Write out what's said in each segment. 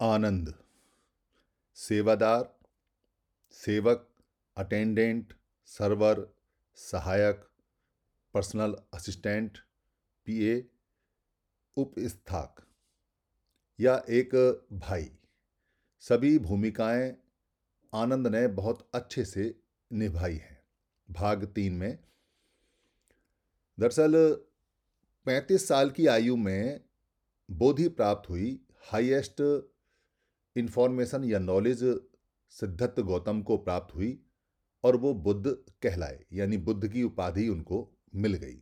आनंद। सेवादार, सेवक, attendant, server, सहायक, पर्सनल असिस्टेंट, पीए, उपस्थाक। या एक भाई। सभी भूमिकाएँ आनंद ने बहुत अच्छे से निभाई हैं। भाग तीन में, दरअसल, पैंतीस साल की आयु में बोधि प्राप्त हुई हाईएस्ट इंफॉर्मेशन या नॉलेज सिद्धत्त गौतम को प्राप्त हुई और वो बुद्ध कहलाए, यानी बुद्ध की उपाधि उनको मिल गई।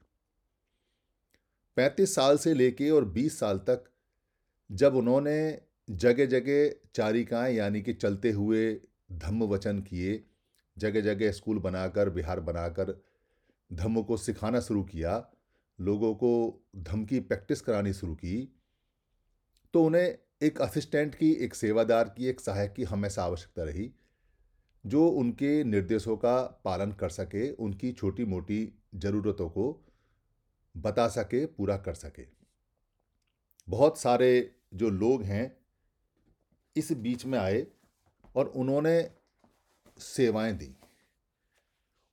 पैंतीस साल से लेके और बीस साल तक जब उन्होंने जगह जगह चारिकाएँ, यानी कि चलते हुए धम्म वचन किए जगह जगह स्कूल बनाकर बिहार बनाकर धम्म को सिखाना शुरू किया, लोगों को धम की प्रैक्टिस करानी शुरू की तो उन्हें एक असिस्टेंट की एक सेवादार की एक सहायक की हमेशा आवश्यकता रही जो उनके निर्देशों का पालन कर सके उनकी छोटी मोटी ज़रूरतों को बता सके पूरा कर सके। बहुत सारे जो लोग हैं इस बीच में आए और उन्होंने सेवाएँ दी।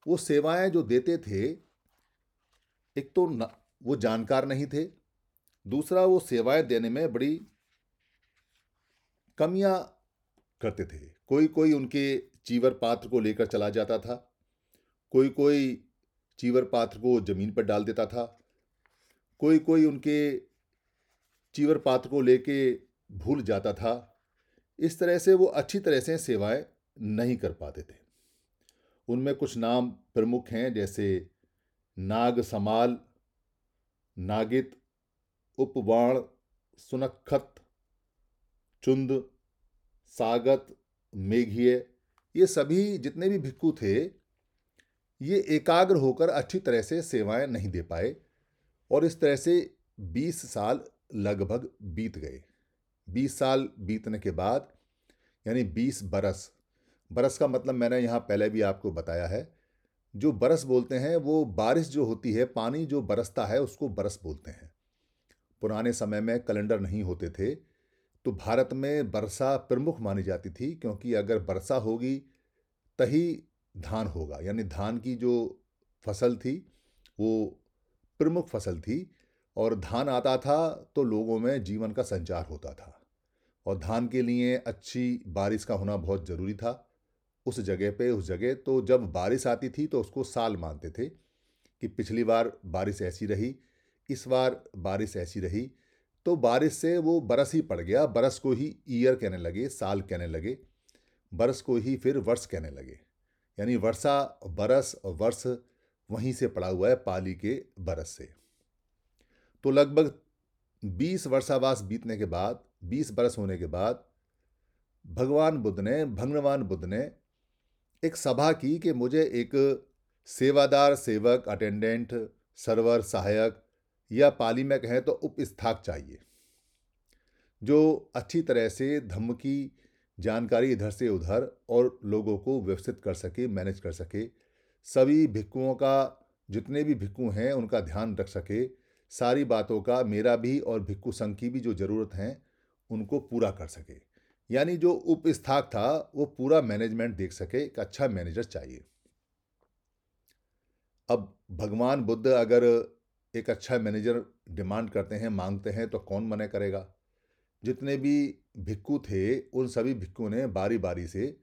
वो सेवाएँ जो देते थे एक तो न, वो जानकार नहीं थे दूसरा वो सेवाएँ देने में बड़ी कमियाँ करते थे। कोई कोई उनके चीवर पात्र को लेकर चला जाता था। कोई कोई चीवर पात्र को ज़मीन पर डाल देता था। कोई कोई उनके चीवर पात्र को लेके भूल जाता था। इस तरह से वो अच्छी तरह से सेवाएँ नहीं कर पाते थे। उनमें कुछ नाम प्रमुख हैं, जैसे नाग समाल, नागित, उपवाण, सुनखत चुंद, सागत मेघिय ये सभी जितने भी भिक्खु थे, ये एकाग्र होकर अच्छी तरह से सेवाएँ नहीं दे पाए और इस तरह से 20 साल लगभग बीत गए। 20 साल बीतने के बाद, यानी 20 बरस बरस का मतलब मैंने यहाँ पहले भी आपको बताया है, जो बरस बोलते हैं, वो बारिश जो होती है, पानी जो बरसता है, उसको बरस बोलते हैं। पुराने समय में कैलेंडर नहीं होते थे तो भारत में वर्षा प्रमुख मानी जाती थी, क्योंकि अगर वर्षा होगी तही धान होगा। यानी धान की जो फ़सल थी, वो प्रमुख फ़सल थी, और धान आता था तो लोगों में जीवन का संचार होता था। और धान के लिए अच्छी बारिश का होना बहुत ज़रूरी था। उस जगह पे, उस जगह तो जब बारिश आती थी तो उसको साल मानते थे कि पिछली बार बारिश ऐसी रही, इस बार बारिश ऐसी रही तो बारिश से वो बरस ही पड़ गया, बरस को ही ईयर कहने लगे, साल कहने लगे, बरस को ही फिर वर्ष कहने लगे। यानी वर्षा, बरस, वर्ष वहीं से पड़ा हुआ है पाली के बरस से। तो लगभग बीस वर्षावास बीतने के बाद, बीस बरस होने के बाद, भगवान बुद्ध ने, भगवान बुद्ध ने एक सभा की कि मुझे एक सेवादार सेवक अटेंडेंट सर्वर सहायक या पाली में कहें तो उपस्थाक चाहिए। जो अच्छी तरह से धम्म की जानकारी इधर से उधर और लोगों को व्यवस्थित कर सके, मैनेज कर सके, सभी भिक्कुओं का, जितने भी भिक्कु हैं, उनका ध्यान रख सके, सारी बातों का मेरा भी और भिक्कु संघ की भी जो ज़रूरत हैं, उनको पूरा कर सके। यानी जो उपस्थाक था, वो पूरा मैनेजमेंट देख सके, एक अच्छा मैनेजर चाहिए। अब भगवान बुद्ध अगर एक अच्छा मैनेजर डिमांड करते हैं, मांगते हैं तो कौन मना करेगा? जितने भी भिक्कू थे, उन सभी भिक्कू ने बारी बारी से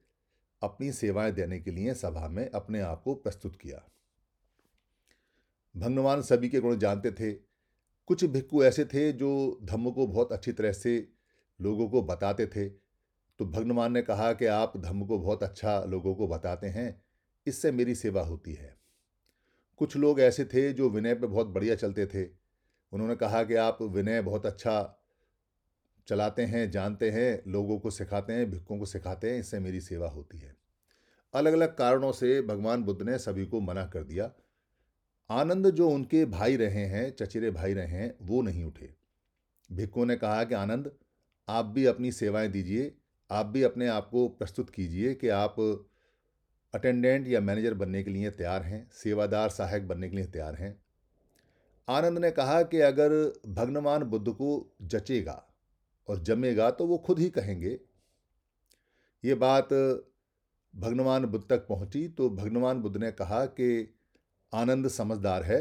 अपनी सेवाएँ देने के लिए सभा में अपने आप को प्रस्तुत किया। भगवान सभी के गुण जानते थे। कुछ भिक्कू ऐसे थे जो धम्म को बहुत अच्छी तरह से लोगों को बताते थे। तो भगवान ने कहा कि आप धम्म को बहुत अच्छा लोगों को बताते हैं, इससे मेरी सेवा होती है। कुछ लोग ऐसे थे जो विनय पे बहुत बढ़िया चलते थे। उन्होंने कहा कि आप विनय बहुत अच्छा चलाते हैं, जानते हैं, लोगों को सिखाते हैं भिक्कों को सिखाते हैं, इससे मेरी सेवा होती है। अलग अलग कारणों से भगवान बुद्ध ने सभी को मना कर दिया। आनंद जो उनके भाई रहे हैं, चचेरे भाई रहे हैं, वो नहीं उठे। भिक्कों ने कहा कि आनंद, आप भी अपनी सेवाएँ दीजिए, आप भी अपने आप को प्रस्तुत कीजिए कि आप अटेंडेंट या मैनेजर बनने के लिए तैयार हैं, सेवादार सहायक बनने के लिए तैयार हैं। आनंद ने कहा कि अगर भगवान बुद्ध को जचेगा और जमेगा तो वो खुद ही कहेंगे। ये बात भगवान बुद्ध तक पहुँची तो भगवान बुद्ध ने कहा कि आनंद समझदार है।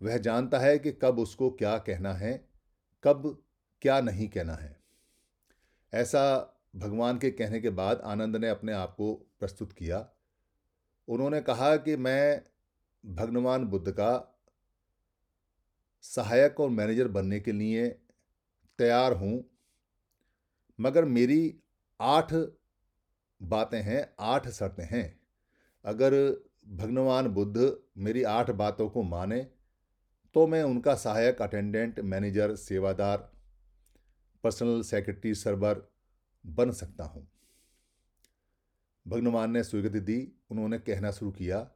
वह जानता है कि कब उसको क्या कहना है, कब क्या नहीं कहना है। ऐसा भगवान के कहने के बाद आनंद ने अपने आप को प्रस्तुत किया। उन्होंने कहा कि मैं भगवान बुद्ध का सहायक और मैनेजर बनने के लिए तैयार हूँ, मगर मेरी आठ बातें हैं, आठ शर्तें हैं। अगर भगवान बुद्ध मेरी आठ बातों को माने तो मैं उनका सहायक, अटेंडेंट, मैनेजर, सेवादार, पर्सनल सेक्रेटरी, सर्वर बन सकता हूँ। भगवान ने स्वीकृति दी, उन्होंने कहना शुरू किया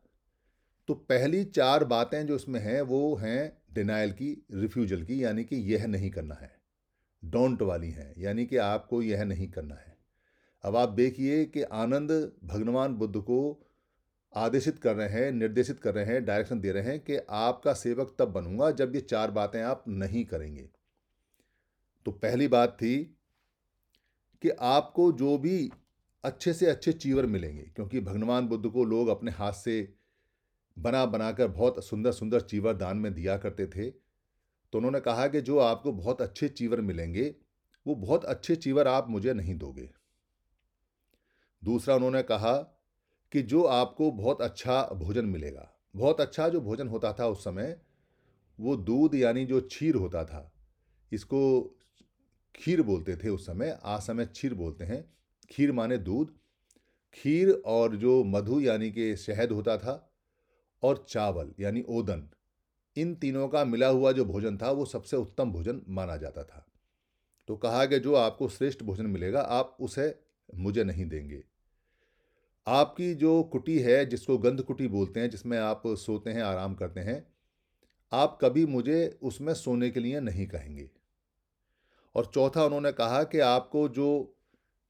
तो पहली चार बातें जो उसमें हैं, वो हैं डिनाइल की रिफ्यूजल की, यानी कि यह नहीं करना है। डोंट वाली हैं, यानी कि आपको यह नहीं करना है। अब आप देखिए कि आनंद भगवान बुद्ध को आदेशित कर रहे हैं, निर्देशित कर रहे हैं डायरेक्शन दे रहे हैं कि आपका सेवक तब बनूँगा जब ये चार बातें आप नहीं करेंगे। तो पहली बात थी कि आपको जो भी अच्छे से अच्छे चीवर मिलेंगे, क्योंकि भगवान बुद्ध को लोग अपने हाथ से बना, बनाकर बहुत सुंदर सुंदर चीवर दान में दिया करते थे। तो उन्होंने कहा कि जो आपको बहुत अच्छे चीवर मिलेंगे, वो बहुत अच्छे चीवर आप मुझे नहीं दोगे। दूसरा उन्होंने कहा कि जो आपको बहुत अच्छा भोजन मिलेगा, बहुत अच्छा जो भोजन होता था उस समय, वो दूध यानी जो क्षीर होता था, इसको खीर बोलते थे उस समय आज समय क्षीर बोलते हैं। खीर माने दूध। खीर और जो मधु यानी कि शहद होता था और चावल यानी ओदन, इन तीनों का मिला हुआ जो भोजन था, वो सबसे उत्तम भोजन माना जाता था। तो कहा कि जो आपको श्रेष्ठ भोजन मिलेगा, आप उसे मुझे नहीं देंगे। आपकी जो कुटी है, जिसको गंध कुटी बोलते हैं, जिसमें आप सोते हैं, आराम करते हैं, आप कभी मुझे उसमें सोने के लिए नहीं कहेंगे। और चौथा उन्होंने कहा कि आपको जो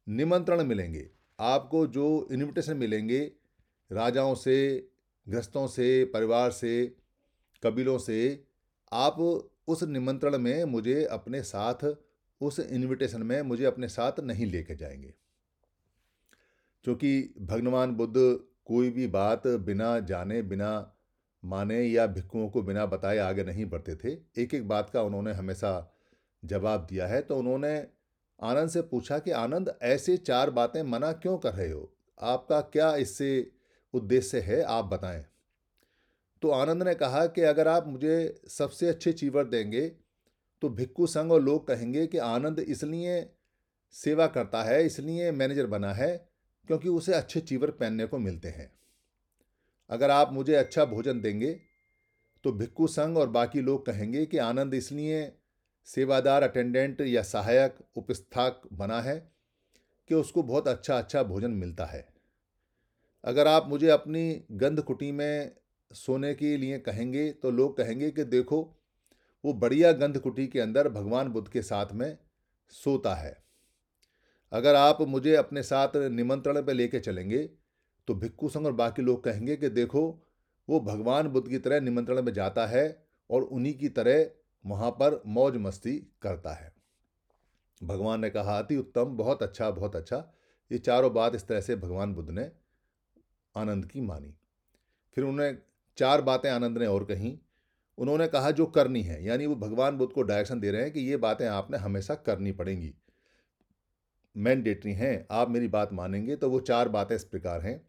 निमंत्रण मिलेंगे, आपको जो इनविटेशन मिलेंगे, राजाओं से ग्रस्तों से, परिवार से, कबीलों से, आप उस निमंत्रण में मुझे अपने साथ, उस इनविटेशन में मुझे अपने साथ नहीं लेके जाएँगे। क्योंकि भगवान बुद्ध कोई भी बात बिना जाने, बिना माने या भिक्खुओं को बिना बताए आगे नहीं बढ़ते थे। एक एक बात का उन्होंने हमेशा जवाब दिया है तो उन्होंने आनंद से पूछा कि, आनंद, ऐसे चार बातें मना क्यों कर रहे हो? आपका क्या इससे उद्देश्य है, आप बताएँ? तो आनंद ने कहा कि, अगर आप मुझे सबसे अच्छे चीवर देंगे तो भिक्खु संघ और लोग कहेंगे कि, आनंद इसलिए सेवा करता है, इसलिए मैनेजर बना है, क्योंकि उसे अच्छे चीवर पहनने को मिलते हैं। अगर आप मुझे अच्छा भोजन देंगे तो भिक्खु संघ और बाकी लोग कहेंगे कि, आनंद इसलिए सेवादार अटेंडेंट या सहायक उपस्थाक बना है कि उसको बहुत अच्छा अच्छा भोजन मिलता है। अगर आप मुझे अपनी गंध कुटी में सोने के लिए कहेंगे तो लोग कहेंगे कि देखो, वो बढ़िया गंध कुटी के अंदर भगवान बुद्ध के साथ में सोता है। अगर आप मुझे अपने साथ निमंत्रण पर लेके चलेंगे तो भिक्खू संघ और बाकी लोग कहेंगे कि देखो, वो भगवान बुद्ध की तरह निमंत्रण में जाता है और उन्हीं की तरह वहाँ पर मौज मस्ती करता है। भगवान ने कहा, अति उत्तम, बहुत अच्छा बहुत अच्छा। ये चारों बात इस तरह से भगवान बुद्ध ने आनंद की मानी। फिर उन्होंने चार बातें आनंद ने और कहीं। उन्होंने कहा, जो करनी है। यानी वो भगवान बुद्ध को डायरेक्शन दे रहे हैं कि ये बातें आपने हमेशा करनी पड़ेंगी। मैंडेटरी हैं, आप मेरी बात मानेंगे तो वो चार बातें इस प्रकार हैं।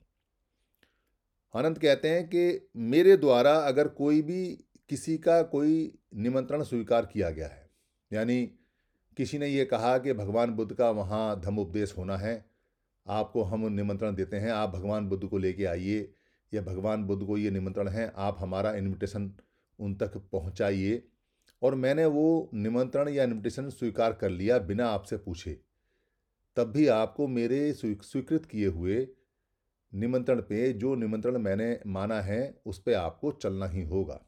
आनंद कहते हैं कि मेरे द्वारा अगर कोई भी किसी का कोई निमंत्रण स्वीकार किया गया है। यानी किसी ने ये कहा कि भगवान बुद्ध का वहाँ धम उपदेश होना है, आपको हम निमंत्रण देते हैं, आप भगवान बुद्ध को लेके आइए, या भगवान बुद्ध को ये निमंत्रण है, आप हमारा इनविटेशन उन तक पहुँचाइए। और मैंने वो निमंत्रण या इनविटेशन स्वीकार कर लिया बिना आपसे पूछे। तब भी आपको मेरे स्वीकृत किए हुए निमंत्रण पे जो निमंत्रण मैंने माना है, उस पर आपको चलना ही होगा।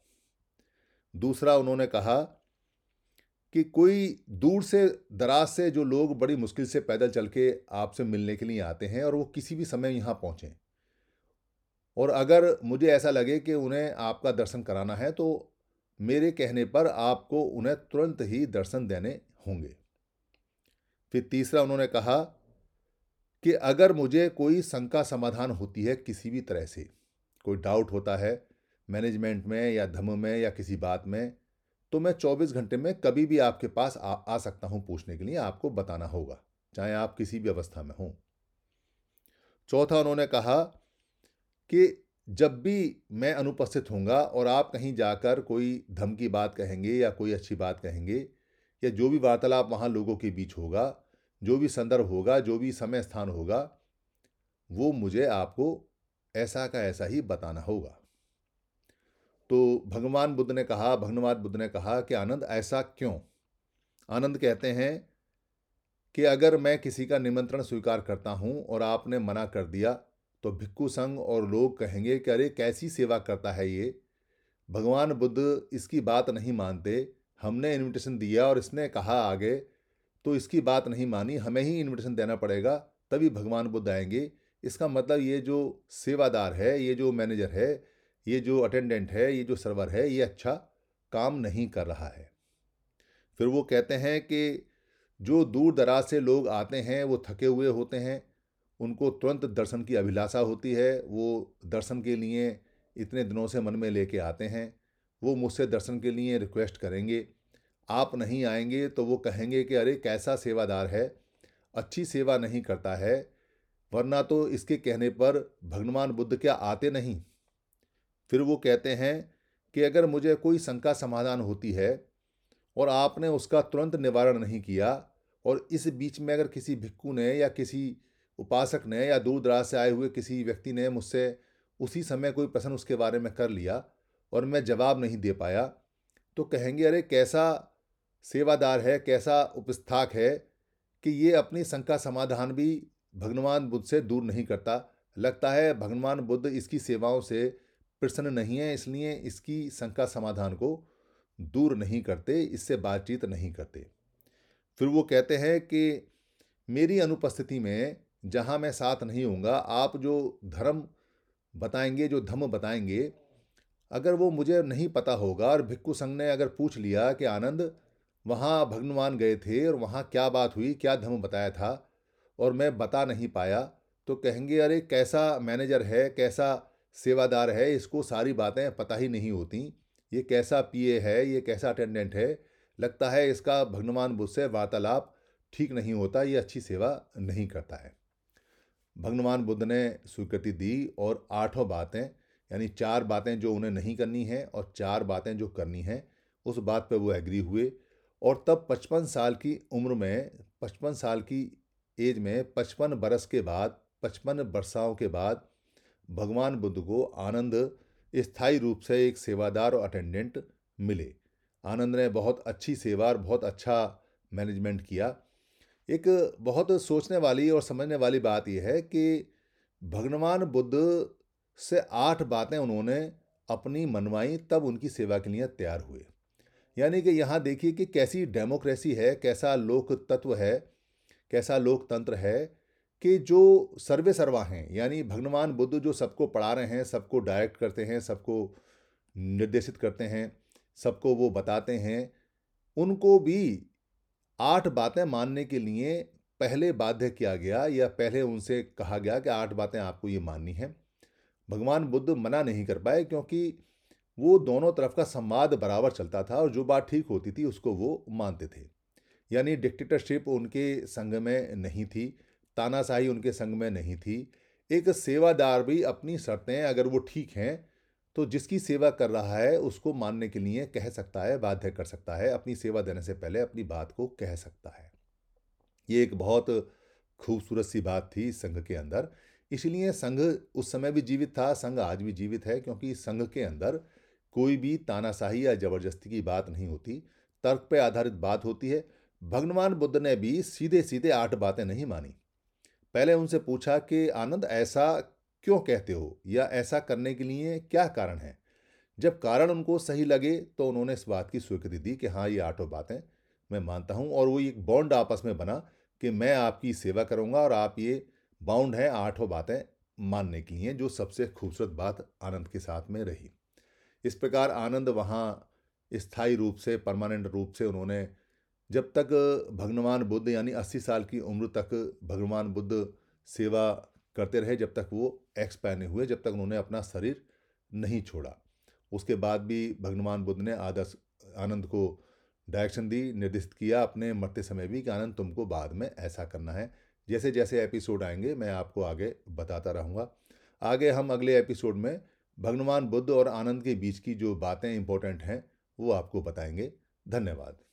दूसरा उन्होंने कहा कि कोई दूर से, दराज से जो लोग बड़ी मुश्किल से पैदल चल के आपसे मिलने के लिए आते हैं और वो किसी भी समय यहाँ पहुँचें। और अगर मुझे ऐसा लगे कि उन्हें आपका दर्शन कराना है तो मेरे कहने पर आपको उन्हें तुरंत ही दर्शन देने होंगे। फिर तीसरा उन्होंने कहा कि अगर मुझे कोई शंका समाधान होती है किसी भी तरह से, कोई डाउट होता है मैनेजमेंट में या धर्म में या किसी बात में तो मैं 24 घंटे में कभी भी आपके पास आ, आ सकता हूँ पूछने के लिए आपको बताना होगा चाहे आप किसी भी अवस्था में हों। चौथा उन्होंने कहा कि जब भी मैं अनुपस्थित होऊँगा और आप कहीं जाकर कोई धमकी बात कहेंगे या कोई अच्छी बात कहेंगे या जो भी वार्तालाप वहाँ लोगों के बीच होगा जो भी संदर्भ होगा जो भी समय स्थान होगा वो मुझे आपको ऐसा का ऐसा ही बताना होगा। तो भगवान बुद्ध ने कहा, भगवान बुद्ध ने कहा कि आनंद ऐसा क्यों? आनंद कहते हैं कि अगर मैं किसी का निमंत्रण स्वीकार करता हूँ और आपने मना कर दिया तो भिक्खु संघ और लोग कहेंगे कि अरे कैसी सेवा करता है ये? भगवान बुद्ध इसकी बात नहीं मानते। हमने इनविटेशन दिया और इसने कहा आगे तो इसकी बात नहीं मानी, हमें ही इनविटेशन देना पड़ेगा, तभी भगवान बुद्ध आएँगे। इसका मतलब ये जो सेवादार है, ये जो मैनेजर है ये जो अटेंडेंट है, ये जो सर्वर है, ये अच्छा काम नहीं कर रहा है। फिर वो कहते हैं कि जो दूर दराज से लोग आते हैं, वो थके हुए होते हैं। उनको तुरंत दर्शन की अभिलाषा होती है। वो दर्शन के लिए इतने दिनों से मन में लेके आते हैं। वो मुझसे दर्शन के लिए रिक्वेस्ट करेंगे। आप नहीं आएँगे तो वो कहेंगे कि, अरे, कैसा सेवादार है? अच्छी सेवा नहीं करता है। वरना तो इसके कहने पर भगवान बुद्ध क्या आते नहीं? फिर वो कहते हैं कि अगर मुझे कोई शंका समाधान होती है और आपने उसका तुरंत निवारण नहीं किया और इस बीच में अगर किसी भिक्खू ने या किसी उपासक ने या दूर दराज से आए हुए किसी व्यक्ति ने मुझसे उसी समय कोई प्रश्न उसके बारे में कर लिया और मैं जवाब नहीं दे पाया तो कहेंगे, अरे, कैसा सेवादार है, कैसा उपस्थाक है कि ये अपनी शंका समाधान भी भगवान बुद्ध से दूर नहीं करता। लगता है भगवान बुद्ध इसकी सेवाओं से प्रसन्न नहीं है, इसलिए इसकी शंका समाधान को दूर नहीं करते, इससे बातचीत नहीं करते। फिर वो कहते हैं कि, मेरी अनुपस्थिति में, जहाँ मैं साथ नहीं होऊँगा, आप जो धर्म बताएँगे, जो धम्म बताएँगे, अगर वो मुझे नहीं पता होगा और भिक्खु संघ ने अगर पूछ लिया कि आनंद, वहाँ भगवान गए थे और वहाँ क्या बात हुई, क्या धर्म बताया था, और मैं बता नहीं पाया तो कहेंगे, अरे, कैसा मैनेजर है, कैसा सेवादार है, इसको सारी बातें पता ही नहीं होती। ये कैसा पीए है, ये कैसा अटेंडेंट है? लगता है इसका भगवान बुद्ध से वार्तालाप ठीक नहीं होता, ये अच्छी सेवा नहीं करता है। भगवान बुद्ध ने स्वीकृति दी और आठों बातें, यानी चार बातें जो उन्हें नहीं करनी हैं और चार बातें जो करनी हैं, उस बात पर वो एग्री हुए। और तब पचपन साल की उम्र में, पचपन साल की एज में, पचपन बरस के बाद, पचपन वर्षाओं के बाद भगवान बुद्ध को आनंद, स्थायी रूप से एक सेवादार और अटेंडेंट मिले। आनंद ने बहुत अच्छी सेवा और बहुत अच्छा मैनेजमेंट किया। एक बहुत सोचने वाली और समझने वाली बात यह है कि भगवान बुद्ध से आठ बातें उन्होंने अपनी मनवाई, तब उनकी सेवा के लिए तैयार हुए। यानी कि यहाँ देखिए कि कैसी डेमोक्रेसी है, कैसा लोक तत्व है, कैसा लोकतंत्र है कि जो सर्वे सर्वा हैं, यानी भगवान बुद्ध जो सबको पढ़ा रहे हैं, सबको डायरेक्ट करते हैं, सबको निर्देशित करते हैं, सबको वो बताते हैं, उनको भी आठ बातें मानने के लिए पहले बाध्य किया गया या पहले उनसे कहा गया कि आठ बातें आपको ये माननी है। भगवान बुद्ध मना नहीं कर पाए क्योंकि वो दोनों तरफ़ का संवाद बराबर चलता था और जो बात ठीक होती थी उसको वो मानते थे। यानी डिक्टेटरशिप उनके संग में नहीं थी। तानाशाही उनके संग में नहीं थी। एक सेवादार भी अपनी शर्तें अगर वो ठीक हैं तो जिसकी सेवा कर रहा है, उसको मानने के लिए कह सकता है, बाध्य कर सकता है, अपनी सेवा देने से पहले अपनी बात को कह सकता है। ये एक बहुत खूबसूरत सी बात थी संघ के अंदर। इसलिए संघ उस समय भी जीवित था, संघ आज भी जीवित है, क्योंकि संघ के अंदर कोई भी तानाशाही या ज़बरदस्ती की बात नहीं होती। तर्क पर आधारित बात होती है। भगवान बुद्ध ने भी सीधे सीधे आठ बातें नहीं मानी। पहले उनसे पूछा कि, आनंद, ऐसा क्यों कहते हो? या ऐसा करने के लिए क्या कारण है? जब कारण उनको सही लगे तो उन्होंने इस बात की स्वीकृति दी कि हाँ ये आठों बातें मैं मानता हूँ और वो एक बॉन्ड आपस में बना कि मैं आपकी सेवा करूँगा और आप ये बाउंड हैं आठों बातें मानने के लिए, जो सबसे खूबसूरत बात आनंद के साथ में रही। इस प्रकार आनंद वहाँ स्थायी रूप से, परमानेंट रूप से उन्होंने जब तक, भगवान बुद्ध यानी 80 साल की उम्र तक भगवान बुद्ध सेवा करते रहे, जब तक वो एक्स पहने हुए, जब तक उन्होंने अपना शरीर नहीं छोड़ा। उसके बाद भी भगवान बुद्ध ने आदर्श, आनंद को डायरेक्शन दी निर्देशित किया अपने मरते समय भी कि, आनंद, तुमको बाद में ऐसा करना है। जैसे जैसे एपिसोड आएँगे, मैं आपको आगे बताता रहूँगा। आगे हम अगले एपिसोड में भगवान बुद्ध और आनंद के बीच की जो बातें इंपॉर्टेंट हैं, वो आपको बताएँगे। धन्यवाद।